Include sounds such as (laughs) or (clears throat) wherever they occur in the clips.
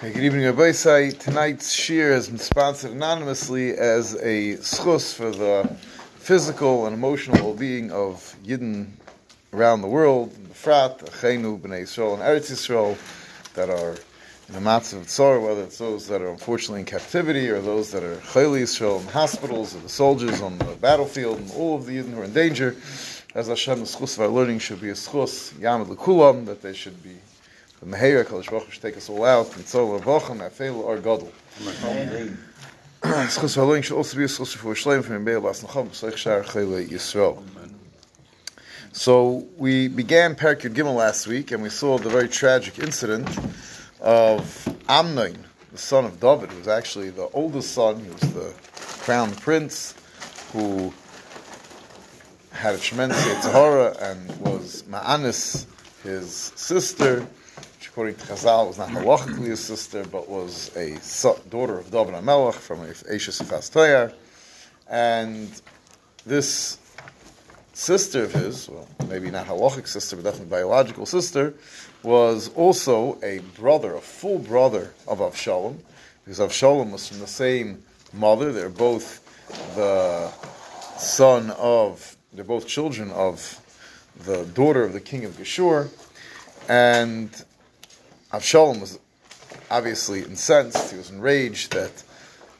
Hey, good evening, Rabbi Say. Tonight's shiur has been sponsored anonymously as a schus for the physical and emotional well-being of Yidden around the world, the Frat, Achenu, Bnei Yisrael, and Eretz Yisrael that are in the mats of Tzor, whether it's those that are unfortunately in captivity or those that are Chayli Yisrael in hospitals or the soldiers on the battlefield and all of the Yidden who are in danger. As Hashem, the schus of our learning should be a schus, Yamad Lekulam, that they should be the Meheira, Kadosh Baruch Hu should take us all out, and so Ravochem, Afel, or Gadol. Schus Haloing should also be a schus for Shleim from Bas Shar Chayle Yisrael. So we began Parak Yud Gimel last week, and we saw the very tragic incident of Amnon, the son of David, who was actually the oldest son, he was the crown prince, who had a tremendous (coughs) Yitzhara and was Ma'anis, his sister, according to Chazal, was not halachically his sister, but was a daughter of David HaMelech from Ashes Toyar. And this sister of his, well, maybe not halachic sister, but definitely biological sister, was also a brother, a full brother of Avshalom, because Avshalom was from the same mother. They're both the son of, they're both children of the daughter of the king of Geshur. And Avshalom was obviously incensed. He was enraged that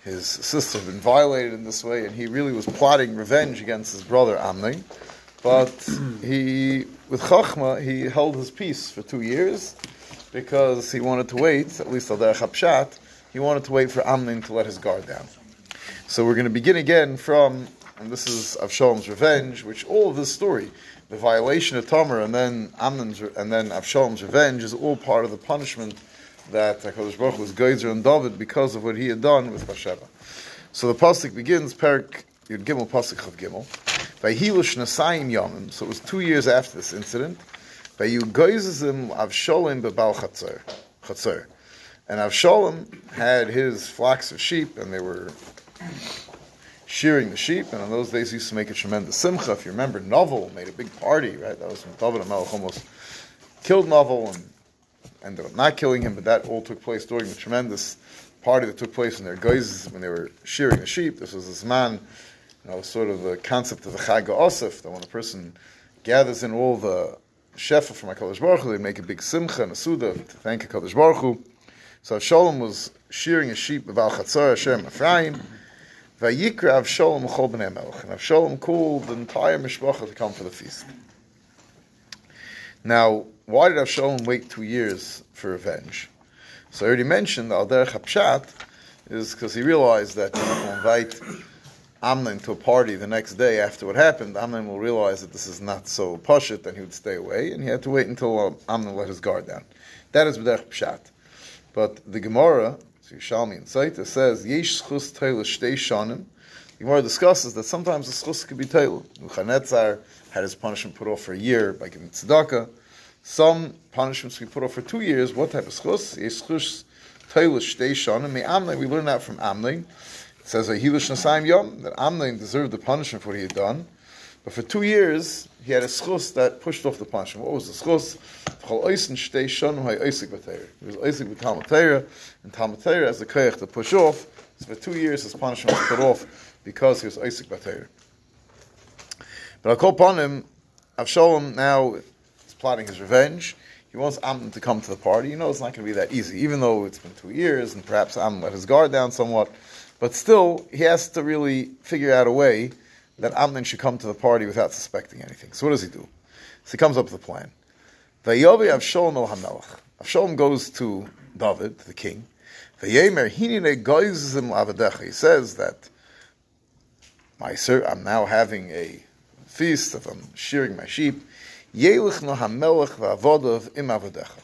his sister had been violated in this way, and he really was plotting revenge against his brother Amnon. But (clears throat) he, with Chachma, he held his peace for two years because he wanted to wait, at least al derech he wanted to wait for Amnon to let his guard down. So we're going to begin again from, and this is Avshalom's revenge, which all of this story the violation of Tamar and then Amnon's and then Avshalom's revenge is all part of the punishment that Hakadosh Baruch was Geizer and David because of what he had done with Bathsheba. So the pasuk begins Perik Yud Gimel pasuk Chav Gimel. Vahilush Nasayim Yomim. So it was two years after this incident. Vayu Geizim Avshalom bebal Chatzar. Chatzar. And Avshalom had his flocks of sheep, and they were shearing the sheep, and in those days he used to make a tremendous simcha. If you remember, Novel made a big party, right? That was when David Melech almost killed Novel and ended up not killing him, but that all took place during the tremendous party that took place in their guys when they were shearing the sheep. This was this man, you know, sort of the concept of the Chag Osif, that when a person gathers in all the shefa from HaKadosh Baruch Hu, they make a big simcha and a suda to thank HaKadosh Baruch Hu. So Shalom was shearing a sheep of Al Chatzar Hashem Ephraim, Vayikra Avshalom Chol Bnei Melech. And Avshalom called the entire Mishpacha to come for the feast. Now, why did Avshalom wait two years for revenge? So I already mentioned Al Derech HaPshat is because he realized that if he invite Amnon to a party the next day after what happened, Amnon will realize that this is not so pashut, and he would stay away, and he had to wait until uh, Amnon let his guard down. That is B'derech Pshat. But the Gemara so Yerushalmi and Saita says, Yesh schus teila shtei shanim. The Gemara discusses that sometimes the schus could be teila. Nebuchadnezzar had his punishment put off for a year by giving tzedakah. Some punishments be put off for two years. What type of schus? Yesh schus teila shtei shanim. Me Amnon, we learn that from Amnon. It says, Ahilish nasayim yom, that Amnon deserved the punishment for what he had done. But for two years, he had a schus that pushed off the punishment. What was the schus? He was Isaac with and Talmud Torah as the koyach to push off. So for two years, his punishment was put off because he was Isaac B'Torah. But I'll call upon him. Avshalom now is plotting his revenge. He wants Amnon to come to the party. You know it's not going to be that easy, even though it's been two years and perhaps Amnon let his guard down somewhat. But still, he has to really figure out a way that Amnon should come to the party without suspecting anything. So what does he do? So he comes up with a plan. Vayovi Avshalom el Hamelach. Avshalom goes to David, the king. Vayemer hinine goizim avadecha. He says that my sir, I'm now having a feast of I'm shearing my sheep. Yelich no Hamelach va'avodav im avadecha.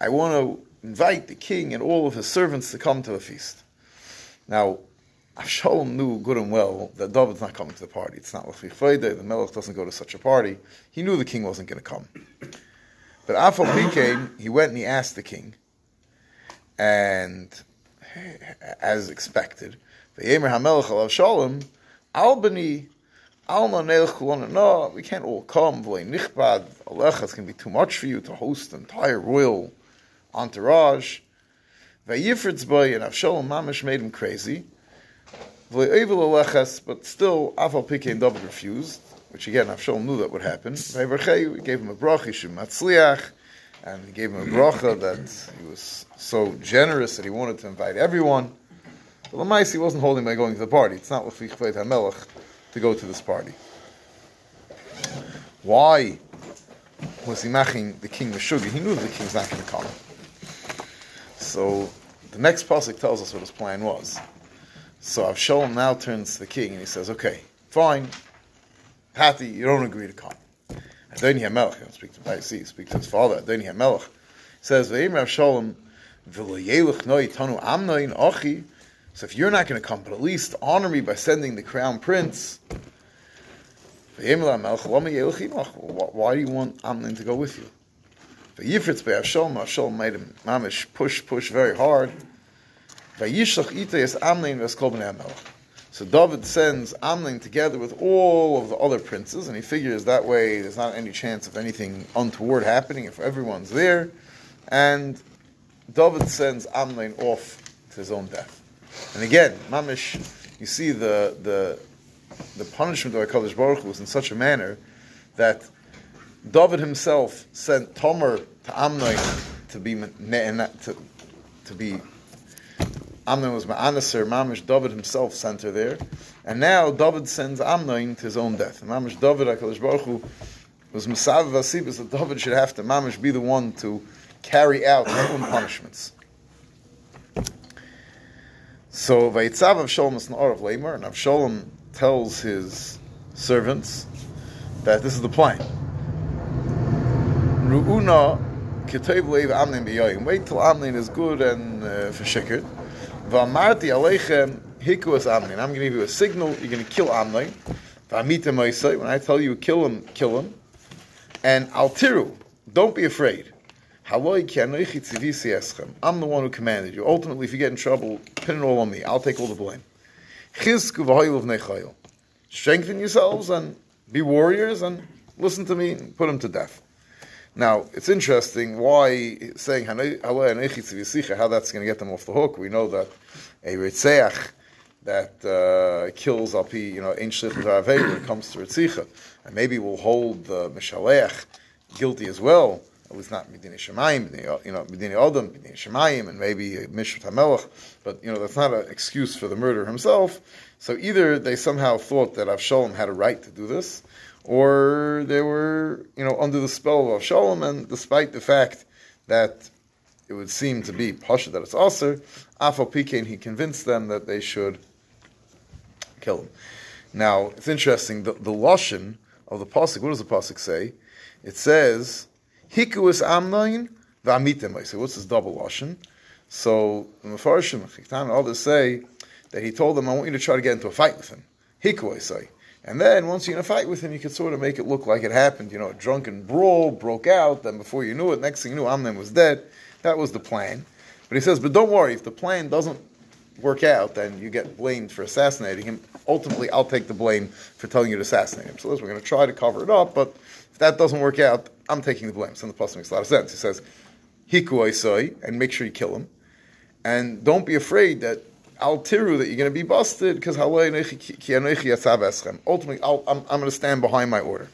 I want to invite the king and all of his servants to come to the feast. Now, Avshalom knew good and well that David's not coming to the party. It's not Lachvi Friday. The Melech doesn't go to such a party. He knew the king wasn't going to come. But Afal came, he went and he asked the king, and eh, as expected, the Yemer HaMelech al Avshalom, Albany, Alma we can't all come, V'lei Nichbad, Alecha, it's going to be too much for you to host an entire royal entourage. Vayifritz boy and Avshalom mamish made him crazy. But still, Afal Pikein David refused, which again, Avshalom knew that would happen. He gave him a bracha, Matzliach, and he gave him a bracha that he was so generous that he wanted to invite everyone. But Lamais, he wasn't holding by going to the party. It's not Lefich Beit HaMelech to go to this party. Why was he maching the king Meshuggah? He knew the king's not going to come. So the next pasuk tells us what his plan was. So Avshalom now turns to the king and he says, "Okay, fine, Patti, you don't agree to come." Adoni Hamelech, you speak to Paisi, speak to his father. Adoni Hamelech says, "Ve'im Avshalom v'loyelech noi tanu amnoin ochi." So if you're not going to come, but at least honor me by sending the crown prince. Why do you want Amnon to go with you? Vayifritz by Avshalom, Avshalom made him mamish push, push very hard. V'eskol b'nei So David sends Amnon together with all of the other princes, and he figures that way there's not any chance of anything untoward happening if everyone's there. And David sends Amnon off to his own death. And again, mamish, you see the the the punishment of Hakadosh Baruch Hu was in such a manner that David himself sent Tomer to Amnon to be to, to be Amnon was Ma'anaser, Mamish David himself sent her there, and now David sends Amnon to his own death. And Mamish David Hakadosh Baruch Hu was Masav Vasibas that David should have to Mamish be the one to carry out his own punishments. So Vayitzav Avshalom is an of Lamer, and Avshalom tells his servants that this is the plan. Ru'una Ketev Leiv Amnin B'yoyim. Wait till Amnin is good and uh, for shikr. V'amarti Aleichem Hikuas Amnin. I'm going to give you a signal. You're going to kill Amnin. V'amita When I tell you kill him, kill him. And Altiru. Don't be afraid. I'm the one who commanded you. Ultimately, if you get in trouble, pin it all on me. I'll take all the blame. Strengthen yourselves and be warriors and listen to me and put them to death. Now, it's interesting why saying how that's going to get them off the hook. We know that a Ritzeach that uh, kills Alpi, you know, Ein Shlich when it comes to Ritzicha. And maybe we'll hold the Mishaleach guilty as well it was not Medina Shemayim, you know, Medina Odom, Medina Shemayim, and maybe Mishrat HaMelech, but, you know, that's not an excuse for the murder himself. So either they somehow thought that Avshalom had a right to do this, or they were, you know, under the spell of Avshalom, and despite the fact that it would seem to be Pasha that it's Aser, Afal Pikein, he convinced them that they should kill him. Now, it's interesting, the, the Lashon of the Pasuk, what does the Pasuk say? It says, Hikuus Amnoin v'amitem. say, what's this double lashon? So the Mefarshim, Chiktan, others say that he told them, "I want you to try to get into a fight with him." Hikuus say. And then once you're in a fight with him, you could sort of make it look like it happened. You know, a drunken brawl broke out. Then before you knew it, next thing you knew, Amnon was dead. That was the plan. But he says, but don't worry, if the plan doesn't work out, then you get blamed for assassinating him. Ultimately, I'll take the blame for telling you to assassinate him. So we're going to try to cover it up, but if that doesn't work out, I'm taking the blame. So the pasuk makes a lot of sense. He says, "Hiku soy," and make sure you kill him, and don't be afraid that I'll tiru that you're going to be busted because ultimately i am going to stand behind my order.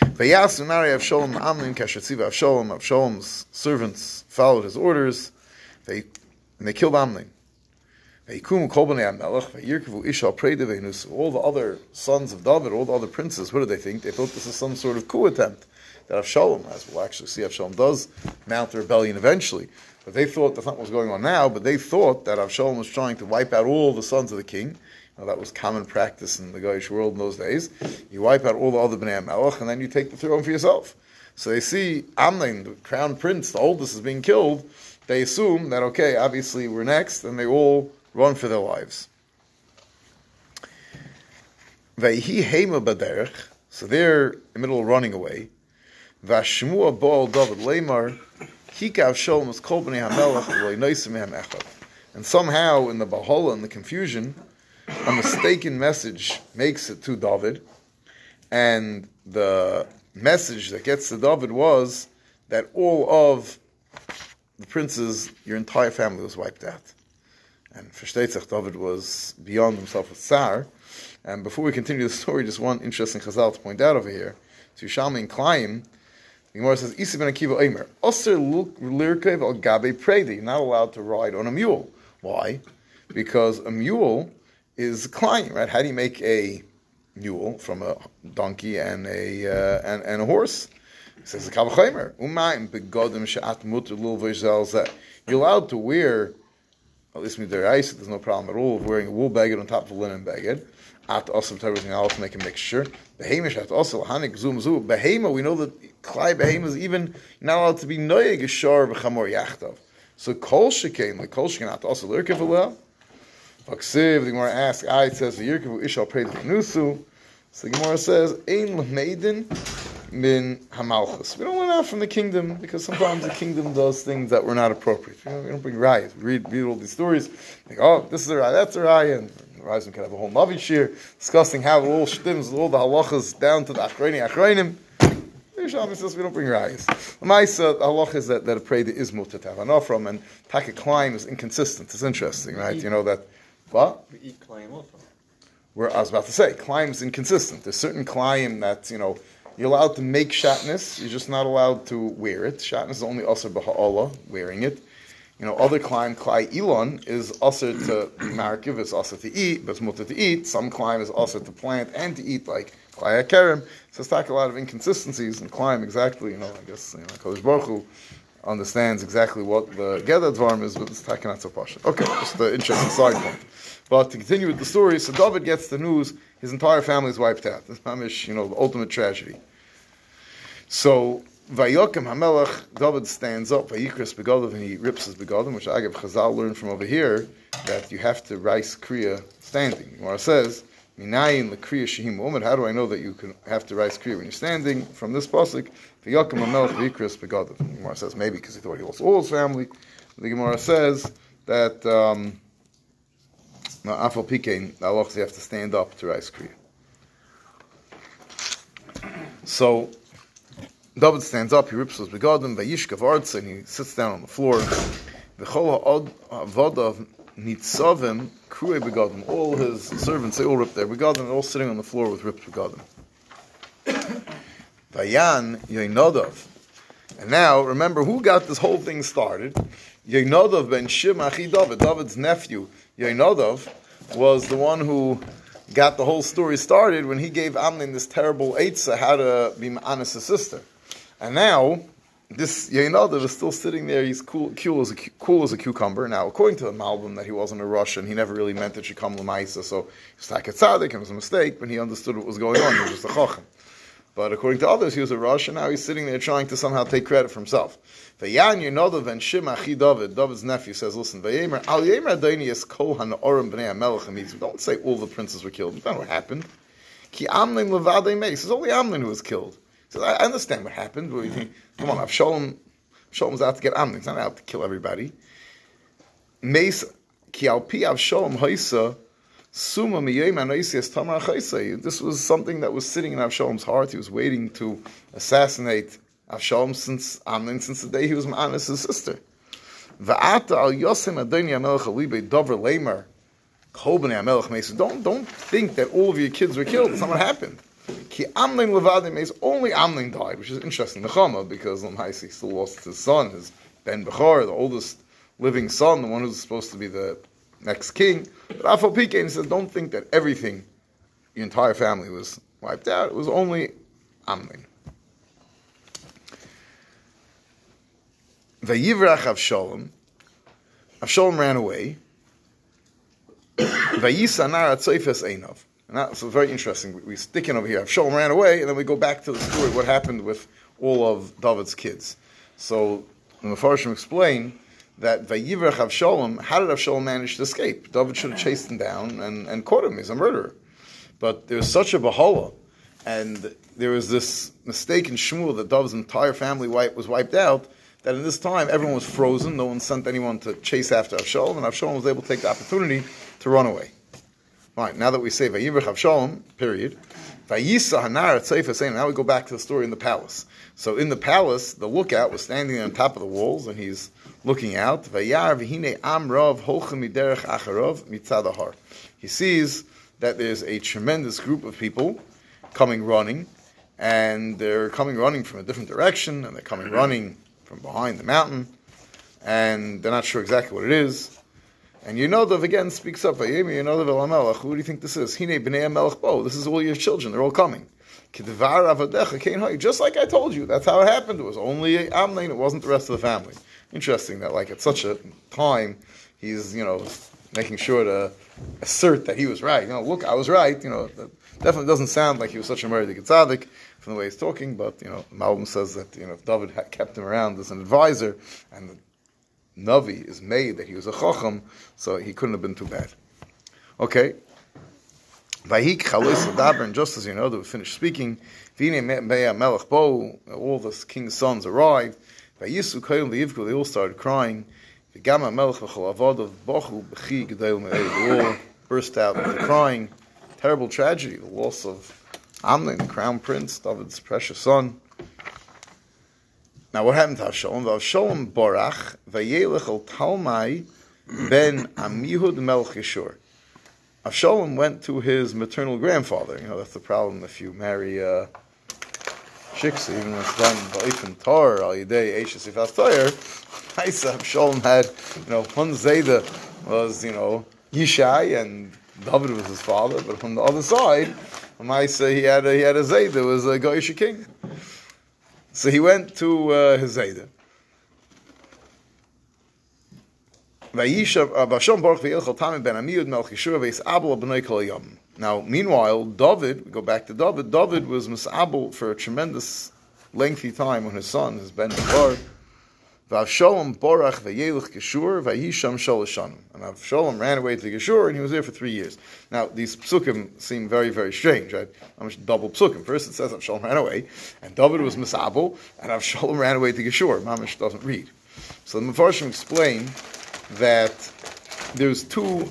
Avshalom Amnin Kashatziva Avshalom Avshalom's servants followed his orders. They and they killed Amnin. All the other sons of David, all the other princes, what did they think? They thought this is some sort of coup attempt that Avshalom, as we'll actually see, Avshalom does mount a rebellion eventually. But they thought that's not what's going on now, but they thought that Avshalom was trying to wipe out all the sons of the king. Now, that was common practice in the Goyish world in those days. You wipe out all the other Bnei Melech, and then you take the throne for yourself. So they see Amnon, the crown prince, the oldest, is being killed. They assume that, okay, obviously we're next, and they all run for their lives. So they're in the middle of running away. Vashmua bol David lemar, hikav sholem is kol b'nei hamelach v'loy noisim echad. And somehow in the bahola and the confusion, a mistaken message makes it to David, and the message that gets to David was that all of the princes, your entire family was wiped out. And Verstetzach David was beyond himself with Tsar. And before we continue the story, just one interesting chazal to point out over here. To Yerushalmi and Klaim, the Gemara says, Isi ben Akiva Omer, Oser lirkev al gabe predi. You're not allowed to ride on a mule. Why? Because a mule is Klaim, right? How do you make a mule from a donkey and a, uh, and, and a horse? He says, You're allowed to wear, at least there's no problem at all, of wearing a wool bagged on top of a linen bagged at also everything else to make a mixture. Behemish at also hanik zoom zoom. Behema, we know that klai behema is even not allowed to be noyeg yishar v'chamor yachtav. So kol shekain, like kol shekain at also lirkev aleh. Vaksiv, the Gemara asks, I says the yirkev ishal prayed nusu. So the Gemara says, ein l'meidin min hamalchus. We don't learn out from the kingdom because sometimes the kingdom does things that were not appropriate. You know, we don't bring riots. We read, read all these stories, like, oh, this is a riot, that's a riot, Rising can have a whole Navi shiur discussing how all shtims, all the halachas down to the achrayim achrayim. Yerushalmi says we don't bring rayas. The Maisa, uh, the halach is that, that a preda is mutter to have an from, and taka climb is inconsistent. It's interesting, right? You know that, what? We eat climb also. Where I was about to say, climb is inconsistent. There's certain climb that, you know, you're allowed to make shatness, you're just not allowed to wear it. Shatness is only also baha'ala, wearing it. You know, other climb, klai elon, is also to markiv, it's also to eat, but it's mutter to eat. Some climb is also to plant and to eat, like klai akerim. So it's like a lot of inconsistencies in climb exactly, you know, I guess, you know, Kodesh Baruch Hu understands exactly what the Gedad Dvarm is, but it's taken not so pasha. Okay, just an interesting side point. But to continue with the story, so David gets the news, his entire family is wiped out. This is, you know, the ultimate tragedy. So Vayokim Hamelach, David stands up, Vayikras Begodim, and he rips his Begodim, which give Chazal learned from over here, that you have to rice Kriya standing. Gemara says, Minayin the Kriya Shehim Umad, how do I know that you can have to rice Kriya when you're standing? From this pasuk, Vayokim Hamelach, Vayikras Begodim. Gemara says, maybe because he thought he lost all his family. The Gemara says that, um, Afal Pikein, Allah you have to stand up to rice Kriya. So, David stands up, he rips his begadim, vayishkav arts, and he sits down on the floor. V'chol ha'avodav nitzavim krui begadim. All his servants, they all rip their begadim, all sitting on the floor with ripped begadim. (coughs) Vayan Yoinodov. And now, remember who got this whole thing started? Yoinodov ben Shim Achi David, David's nephew. Yoinodov was the one who got the whole story started when he gave Amnon this terrible eitzah how to be Ma'anis' sister. And now, this Yeinadav is still sitting there. He's cool, cool, as a, cool as a cucumber. Now, according to the Malbim, that he wasn't a Russian, he never really meant it should come Lamaisa. So he was like a and it was a mistake, but he understood what was going on. He was just a chacham. But according to others, he was a Russian. Now he's sitting there trying to somehow take credit for himself. Vayan Yeinadav and Shim Achi David, David's nephew, says, "Listen, Vayemer Al Yemer Adoni is Kol Hanaorim Bnei Amelech Don't say all the princes were killed. That's not what happened. Ki Amnon Levadei Meis. It's only Amnon who was killed." Says, I understand what happened. Come on, Avshalom, Avshalom's out to get Amnon. He's not out to kill everybody. Mace, ki al pi Avshalom haisa, suma miyem anoisias tamar chaisa. This was something that was sitting in Avshalom's heart. He was waiting to assassinate Avshalom since Amnon, since the day he was Ma'anis' sister. Va'ata al yosem adoni amelech alibe dover lemer, don't, don't think that all of your kids were killed. That's not what happened. Ki Amnon Levadim is only Amnon died, which is interesting. Nechama, because Lamhaisi still lost his son, his Ben Bechor, the oldest living son, the one who's supposed to be the next king. But Afal Pikein says, don't think that everything, your entire family was wiped out. It was only Amnon. Vayivrach Avshalom. Avshalom ran away. Vayisanar Atzoifes Einov. And that's very interesting. We, we stick in over here. Avshalom ran away, and then we go back to the story what happened with all of David's kids. So the Mepharshim explain that Vayivrach Avshalom, how did Avshalom manage to escape? David should have uh-huh. chased him down and, and caught him. He's a murderer. But there was such a bahala, and there was this mistake in Shmuel that David's entire family was wiped out, that in this time everyone was frozen. No one sent anyone to chase after Avshalom, and Avshalom was able to take the opportunity to run away. Right, now that we say Vayivrach Avshalom, period, Vayisa Hanar Tzeifa now we go back to the story in the palace. So in the palace, the lookout was standing on top of the walls and he's looking out. He sees that there's a tremendous group of people coming running, and they're coming running from a different direction, and they're coming running from behind the mountain, and they're not sure exactly what it is. And you Yonadav again speaks up, Yonadav el Melech, who do you think this is? Hine b'nei Melech bo, this is all your children, they're all coming. Just like I told you, that's how it happened. It was only Amnon, it wasn't the rest of the family. Interesting that, like, at such a time, he's, you know, making sure to assert that he was right. You know, look, I was right. You know, definitely doesn't sound like he was such a murdered tzaddik from the way he's talking, but, you know, Malbim says that, you know, if David kept him around as an advisor, and Navi is made that he was a chacham, so he couldn't have been too bad. Okay, and just as you know, that we finished speaking, all the king's sons arrived, they all started crying, they all burst out into crying, terrible tragedy, the loss of Amnon, the crown prince, David's precious son. Now what happened to Avshalom? Avshalom borach, vayelech al Talmai ben Amihud melech Geshur. Avshalom went to his maternal grandfather. You know, that's the problem if you marry uh, Shiksa, even when it's done ba'ifin tar al yidei eishes ifas toyer. (laughs) Avshalom had, you know, one Zayda was, you know, Yishai, and David was his father, but from the other side, Maisa, he had a, he had a Zayda, was a Goyish king. So he went to uh, his Zayda. Now, meanwhile, David, we go back to David, David was misabel for a tremendous lengthy time when his son, his Ben Bar, Vavshalom borach v'yelech Geshur v'yisham sholoshanim. And Avshalom ran away to Geshur and he was there for three years. Now, these psukim seem very, very strange, right? Much double psukim? First it says Avshalom ran away, and David was misabel, and Avshalom ran away to Geshur. Mamish doesn't read. So the Mepharshim explain that there's two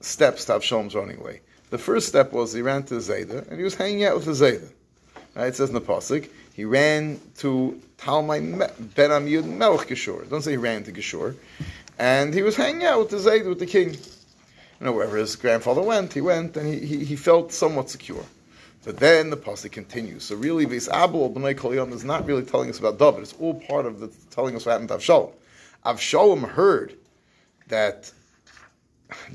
steps to Avshalom's running away. The first step was he ran to Zayda, and he was hanging out with the Zayda. Right? It says in the pasuk, he ran to Talmai Ben Amyud Melech Geshur. Don't say he ran to Geshur. And he was hanging out with the Zayd, with the king. You know, wherever his grandfather went, he went, and he, he, he felt somewhat secure. But then the pasuk continues. So really, this Abul B'nai Kol is not really telling us about David. It's all part of the telling us what happened to Avshalom. Avshalom heard that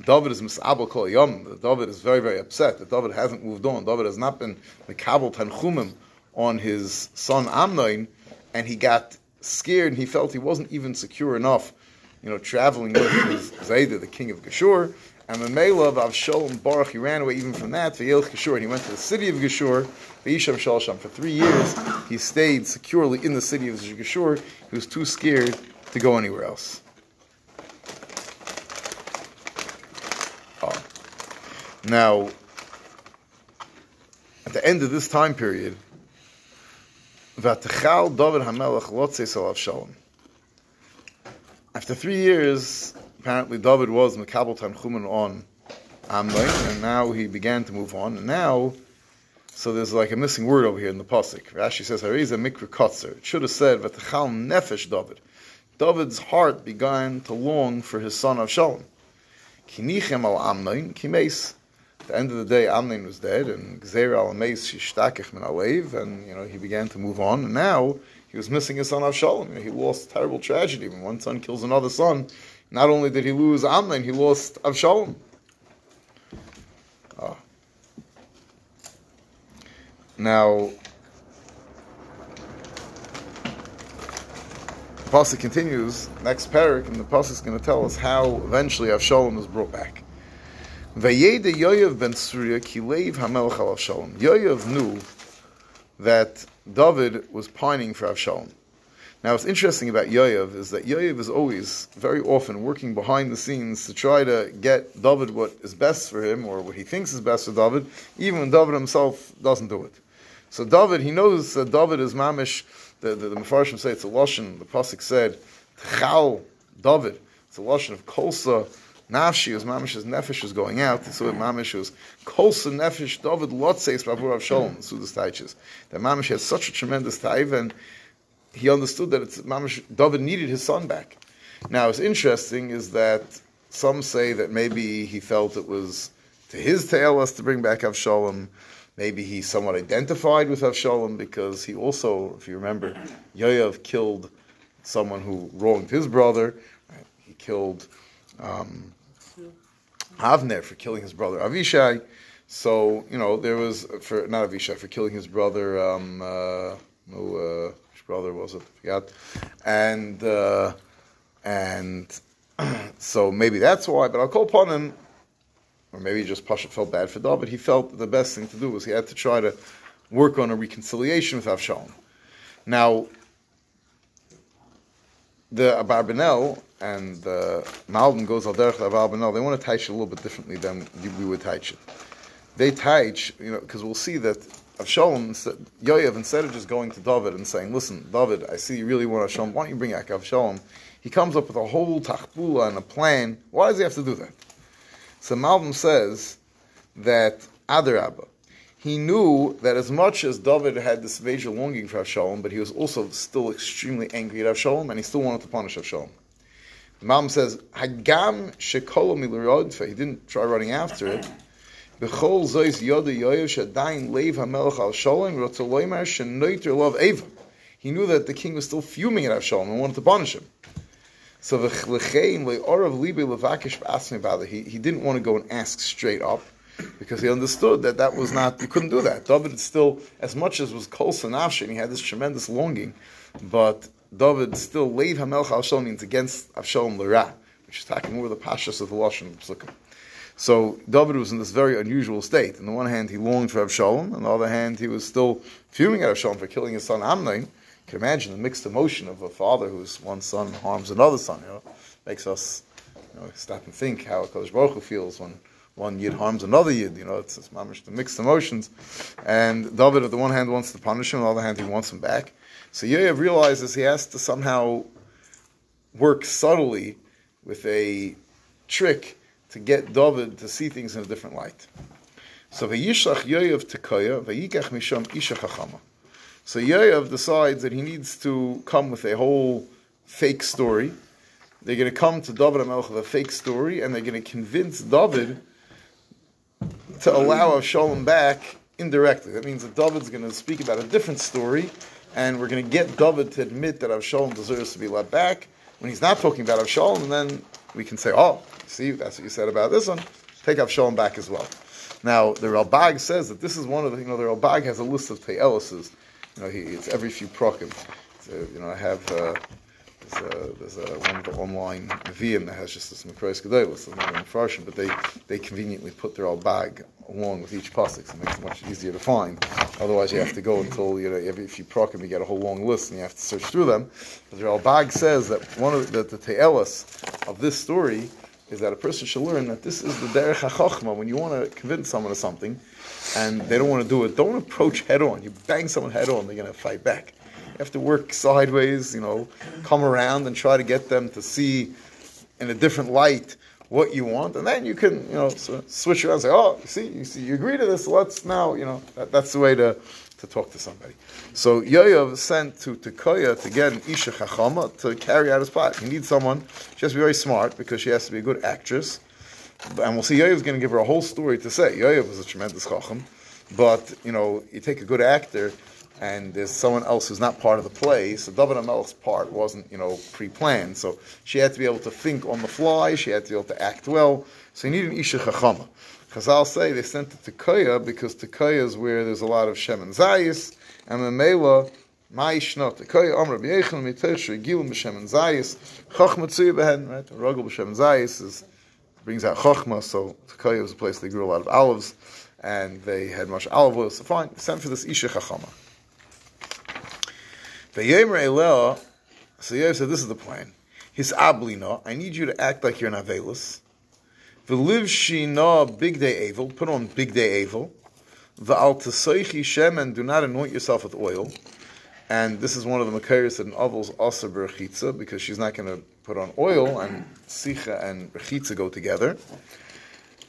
David is misabel kol yom. David is very, very upset that David hasn't moved on. David has not been mekabel tanchumim on his son Amnon, and he got scared and he felt he wasn't even secure enough, you know, traveling with (coughs) his Zayda, the king of Geshur. And the Mela of Avshalom Baruch, he ran away even from that, Vayel Geshur, and he went to the city of Geshur, Vayisham Shalsham. For three years, he stayed securely in the city of Geshur. He was too scared to go anywhere else. Ah. Now, at the end of this time period, Vatechal David Hamelech Lotzeis Avshalom. After three years, apparently David was Mekabel Tanchumen on Amnon, and now he began to move on. And now, so there's like a missing word over here in the pasuk. Rashi says, "Hariza mikra kotzer." It should have said, "Vatechal nefesh David." David's heart began to long for his son Avshalom. Kinichem al kimes. At the end of the day, Amnon was dead, and Gzeir al Ameis shishtakich min alev, and you know he began to move on. And now he was missing his son Avshalom. You know, he lost a terrible tragedy when one son kills another son. Not only did he lose Amnon, he lost Avshalom. Oh. Now, the pasuk continues. Next parak, and the pasuk is going to tell us how eventually Avshalom was brought back. Vayeda Yoyev ben Surya kileiv hamelech al Avshalom. Yoyev knew that David was pining for Avshalom. Now, what's interesting about Yoyev is that Yoyev is always, very often, working behind the scenes to try to get David what is best for him, or what he thinks is best for David, even when David himself doesn't do it. So David, he knows that David is mamish. The the, the Mefarshim say it's a lashon. The pasuk said, "Tchal David." It's a lashon of kolsa Nafshi was mamish's nefesh was going out. So mamish was kolsa nefesh David lotzeis bavur Avshalom. Sudas taiches. That mamish had such a tremendous taiv, and he understood that it's mamish. David needed his son back. Now, what's interesting is that some say that maybe he felt it was to his tail us to bring back Avshalom. Maybe he somewhat identified with Avshalom because he also, if you remember, Yoav killed someone who wronged his brother. He killed um, Avner for killing his brother Avishai. So you know there was for not Avishai for killing his brother. Um, uh, who, uh, his brother was it? I forgot. And uh, and (clears throat) so maybe that's why. But I'll call upon him, or maybe just Pasha felt bad for David. He felt the best thing to do was he had to try to work on a reconciliation with Avshalom. Now, the Abarbanel and the Malbim goes al derech Abarbanel. They want to teach it a little bit differently than we would teach it. They teach, you know, because we'll see that Avshalom, Yoav, instead of just going to David and saying, "Listen, David, I see you really want Avshalom. Why don't you bring back Avshalom?" He comes up with a whole tachbula and a plan. Why does he have to do that? So Malbim says that Adarabba, he knew that as much as David had this major longing for Avshalom, but he was also still extremely angry at Avshalom, and he still wanted to punish Avshalom. The Malbim says, Hagam shekolo He didn't try running after it. He knew that the king was still fuming at Avshalom and wanted to punish him. So he he didn't want to go and ask straight up because he understood that that was not you couldn't do that. David still as much as was kol sanafsh and he had this tremendous longing, but David still laid Hamelch Avshalom means against Avshalom Lara, which is talking over the pashas of the Lashon Psukim. So David was in this very unusual state. On the one hand, he longed for Avshalom. On the other hand, he was still fuming at Avshalom for killing his son Amnon can imagine the mixed emotion of a father whose one son harms another son. You know, makes us you know, stop and think how Kodesh Baruch Hu feels when one yid harms another yid. You know, it's, it's mamish the mixed emotions. And David, on the one hand, wants to punish him; on the other hand, he wants him back. So Yoav realizes he has to somehow work subtly with a trick to get David to see things in a different light. So v'yishlach Yoav tekoya misham. So decides that he needs to come with a whole fake story. They're going to come to David HaMelech with a fake story, and they're going to convince David to allow Avshalom back indirectly. That means that David's going to speak about a different story, and we're going to get David to admit that Avshalom deserves to be let back when he's not talking about Avshalom, then we can say, oh, see, that's what you said about this one. Take Avshalom back as well. Now, the Ralbag says that this is one of the, you know, the Ralbag has a list of Te'elises you know, he, it's every few prokim. So, you know, I have uh, there's, a, there's a, one of the online VM that has just this Mikraos Gedolos, but they, they conveniently put the Ralbag along with each pasuk, so it makes it much easier to find. Otherwise, you have to go until you know every few prokim you get a whole long list and you have to search through them. But the bag says that one of the, the the te'elis of this story is that a person should learn that this is the derech hachachma when you want to convince someone of something and they don't want to do it. Don't approach head on. You bang someone head on, they're going to fight back. You have to work sideways, you know, come around and try to get them to see in a different light what you want, and then you can, you know, switch around and say, "Oh, you see, you see, you agree to this. Let's now, you know, that, that's the way to to talk to somebody." So Yoav sent to Tekoya to get an Isha Chachama to carry out his plot. He needs someone. She has to be very smart because she has to be a good actress. And we'll see Yoav is going to give her a whole story to say. Yoav was a tremendous Chacham. But, you know, you take a good actor and there's someone else who's not part of the play. So David Amelch's part wasn't, you know, pre-planned. So she had to be able to think on the fly. She had to be able to act well. So you need an Isha Chachama. I'll say they sent it to Koya because Tekoya is where there's a lot of Shem and Zayis, and the Mela, my Shnot, Tekoya, Amr B'yechel, Mitesh, Gilim B'Shem and Zayis, Choch Matsuya Behen, right? Rogel B'Shem and Zayis is, brings out Chochma, so Tekoya was a place they grew a lot of olives, and they had much olive oil, so fine, sent for this Isha Chachama. So Yoav said, this is the plan. His ablina, I need you to act like you're an Avelis. V'liv shina big day evil, put on big day evil. V'al taseichi shem, and do not anoint yourself with oil. And this is one of the Makarios that an Avos also berchitza, because she's not going to put on oil, and sicha and berchitza go together.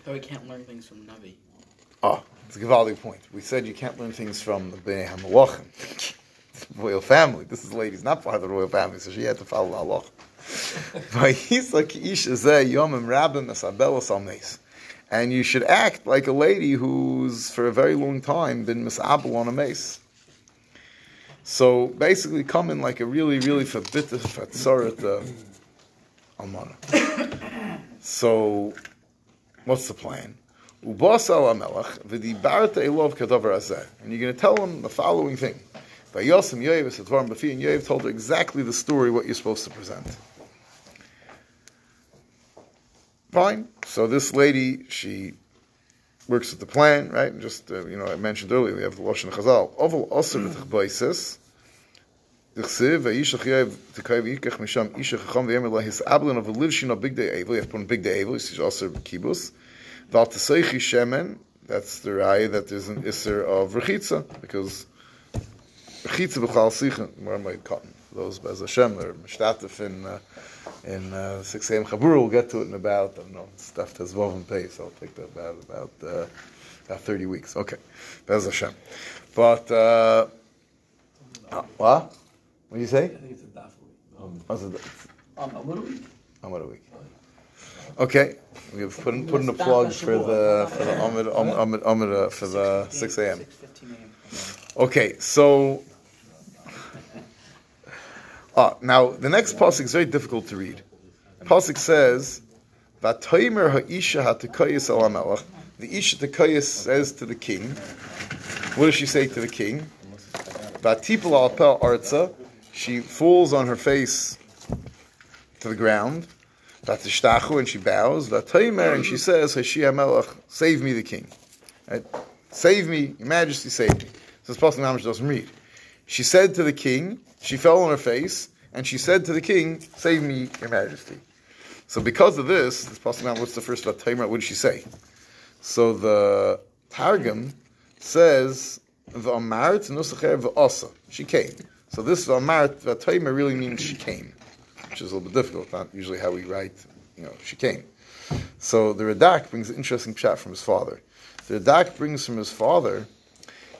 So we can't learn things from Navi. Ah, it's a Givaldi point. We said you can't learn things from the Bnei HaMelachim. Royal family. This is lady's not part of the royal family, so she had to follow Allah. And you should act like a lady who's for a very long time been misabel on a mace. So basically, come in like a really, really forbidden fatzarat uh, almana. So, what's the plan? And you're going to tell him the following thing. Vayosim Yoav Satvarim Bafi, and Yoav told her exactly the story what you're supposed to present. Fine. So this lady, she works with the plan, right? And just uh, you know, I mentioned earlier, we have the Lashon Chazal. Oval also v'tchbaisis. Dechsiv v'yishach Yoav t'kay v'yikach misham isha chacham la his ablin of a livshin of big day evil. You have to put in big day evil. He's also kibbutz. Val t'seichi shemen. That's the raya that there's an isser of rechitza because rechitza b'chal sichen. Where am cotton? Those Bez Hashem, they're mishtatif in. Uh, in uh, 6 a.m. Chabur. We'll get to it in about, I don't know, stuff that's Vav and Pei, so I'll take that about, about, uh, about 30 weeks. Okay. Bez Hashem. But, uh, uh, what? What do you say? I think it's a daf week. Um, What's it? um, a little week. I'm a week. Okay, we've put in, put in a plug for the for the Amid, Amid, Amid, uh, for the 6 a.m. Okay, so ah, now the next pasuk is very difficult to read. Pasuk says, "Vatoimer ha'isha hatekayis al hamelach." The isha tekayis says to the king. What does she say to the king? Vatipel alpel arza. She falls on her face to the ground. Vatishtachu and she bows. Vatoimer and she says, "Hashi hamelach, save me, the king." Right? Save me, Your Majesty, save me. So this pasuk doesn't read. She said to the king, she fell on her face, and she said to the king, "Save me, Your Majesty." So because of this, this pasuk now, what's the first Vataymer? What did she say? So the Targum says v'amart nusacher v'asa. She came. So this v'amart Vataymer really means she came, which is a little bit difficult. Not usually how we write. You know, she came. So the Radak brings an interesting chat from his father. The Radak brings from his father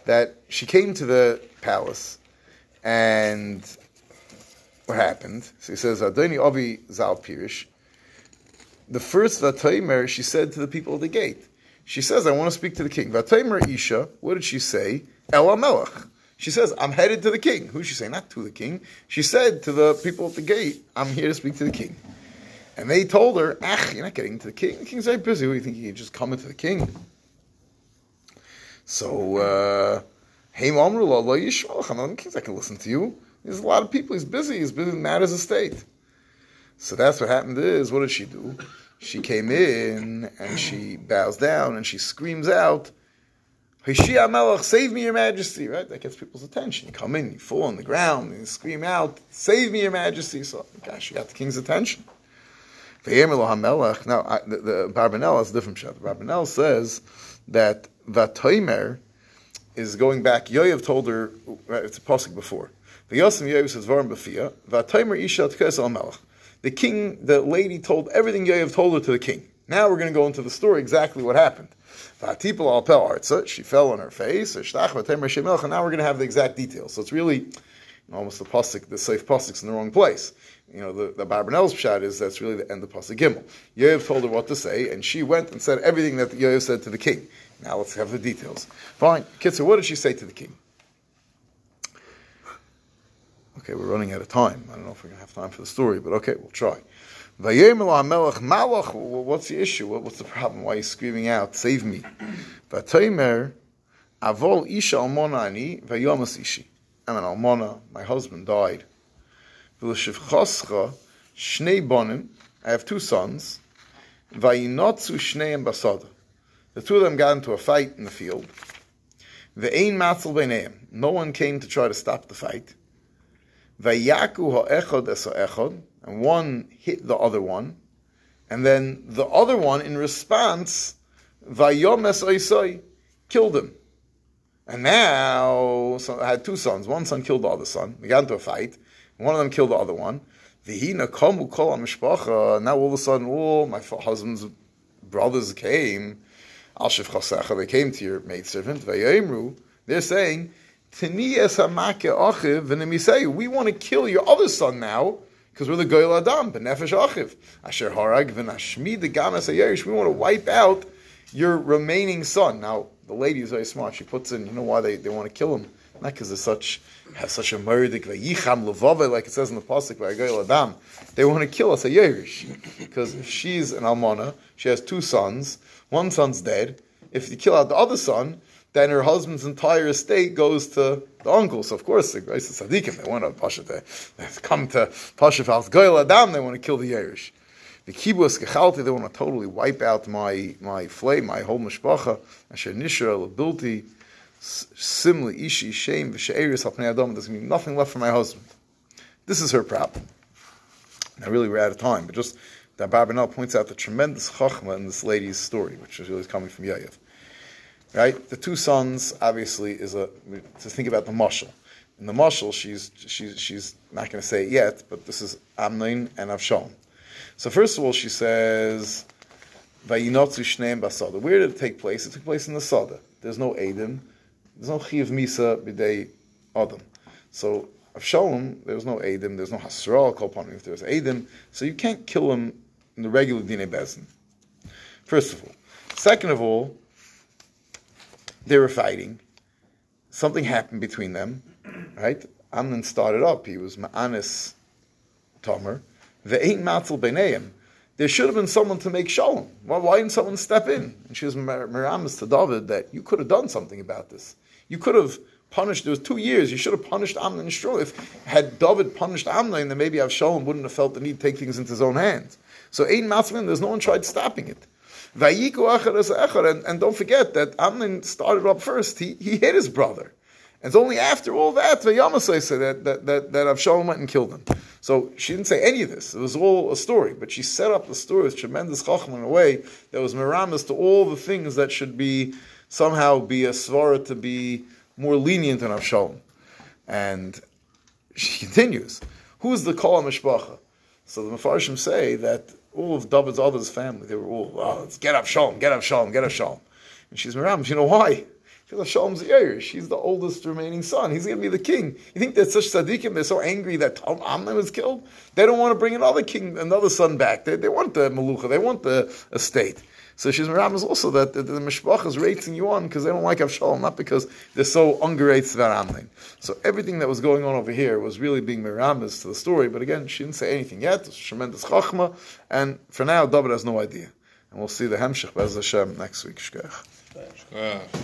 that she came to the palace, and what happened? So he says, Adoni Avi Zal Pirish. The first Vataymer, she said to the people at the gate. She says, I want to speak to the king. Vataymer Isha, what did she say? El Melech. She says, I'm headed to the king. Who did she say? Not to the king. She said to the people at the gate, I'm here to speak to the king. And they told her, Ach, you're not getting to the king. The king's very busy. What do you think? You can just come into the king? So, uh, Hey, the king's going to listen to you. There's a lot of people. He's busy. He's busy in matters of state. So that's what happened is, what did she do? She came in and she bows down and she screams out, Hishia Melech, save me, your majesty, right? That gets people's attention. You come in, you fall on the ground, and you scream out, save me, your majesty. So, gosh, you got the king's attention. Now, I, the, the Barbanel has a different shot. The Barbanel says that Vatoimer is going back. Yoav told her, right, it's a pasuk before. The Yosim Yoav says, Varim Bafia, Vatoimer Isha al Melech. The king, the lady told everything Yoav told her to the king. Now we're going to go into the story exactly what happened. She fell on her face. And now we're going to have the exact details. So it's really almost the pasuk, the safe pasuk's in the wrong place. You know, the, the Barbanel's pshat is that's really the end of pasuk gimel. Yoav told her what to say, and she went and said everything that Yoav said to the king. Now let's have the details. Fine. Kitzer, what did she say to the king? Okay, we're running out of time. I don't know if we're going to have time for the story, but okay, we'll try. What's the issue? What's the problem? Why are you screaming out, save me? Vatoimer, avol isha almona ani, vayomas ishi. I'm an almona, my husband died. Shnei bonim, I have two sons, vayinotzu shneim basada. The two of them got into a fight in the field. Ve'ein matzel beineim. No one came to try to stop the fight. Vayaku ha'echad es ha'echad. And one hit the other one. And then the other one, in response, vayom es oisoi, killed him. And now, so I had two sons. One son killed the other son. We got into a fight. One of them killed the other one. Vihina komu kol mishpacha. Now all of a sudden, oh, my husband's brothers came. Al shivchasecha. They came to your maidservant. Vayomru. They're saying. We want to kill your other son now because we're the Goyal Adam, Benefesh Achiv. Asher Harag the Gamas. We want to wipe out your remaining son. Now, the lady is very smart. She puts in, you know why they, they want to kill him? Not because it's such has such a levave, like it says in the pasuk by Goel HaDam. They want to kill us a Yerish because if she's an almana, she has two sons. One son's dead. If you kill out the other son, then her husband's entire estate goes to the uncles. So of course, the Grace of Tzaddikim, they want to Pasha to come to Pasha Fal's Goel HaDam, they want to kill the Yerish. The kibbutz gechalti, they want to totally wipe out my my flame, my whole mishpacha. Asher nishra labilti simli ishi shame v'she'eris al adam. There's going to be nothing left for my husband. This is her problem. Now, really, we're out of time, but just that Barbanel points out the tremendous chachma in this lady's story, which is really coming from Yoav. Right? The two sons, obviously, is a to think about the mushal. In the mushal, she's she's she's not going to say it yet, but this is Amnon and Avshalom. So first of all, she says, "Vayinotzu shneim basada." Where did it take place? It took place in the sada. There's no Adam. There's no chiv misa b'dei adam. So Avshalom, there was no Adam. There's no called upon if there's Adam. So you can't kill him in the regular dine bezin. First of all, second of all, they were fighting. Something happened between them, right? Amnon started up. He was Ma'anis Tomer. The ain't matzel b'neim. There should have been someone to make shalom. Well, why didn't someone step in? And she was miramis to David that you could have done something about this. You could have punished. There was two years. You should have punished Amnon and If had David punished Amnon, then maybe Avshalom wouldn't have felt the need to take things into his own hands. So ain't matzmin. There's no one tried stopping it. And, and don't forget that Amnon started up first. He, he hit his brother. And it's only after all that that that that, that Avshalom went and killed him. So she didn't say any of this. It was all a story, but she set up the story with tremendous chacham in a way that was miramis to all the things that should be somehow be a svara to be more lenient than Avshalom. And she (laughs) continues, who's the Kol Mishpacha? So the Mefarshim say that all of David's others family, they were all, oh, let's get Avshalom, get Avshalom, get Avshalom. And she's Miram, you know why? Because Avshalom's Yair, she's the oldest remaining son. He's going to be the king. You think that such tzaddikim, they're so angry that Amnon was killed? They don't want to bring another king, another son back. They, they want the Malucha, they want the estate. So she's is also that the, mishpach is rating you on because they don't like Avshalom, not because they're so ungerate Amnon. So everything that was going on over here was really being miramis to the story. But again, she didn't say anything yet. It's tremendous chachma, and for now, David has no idea. And we'll see the Hemshech Bez Hashem next week. Shkech.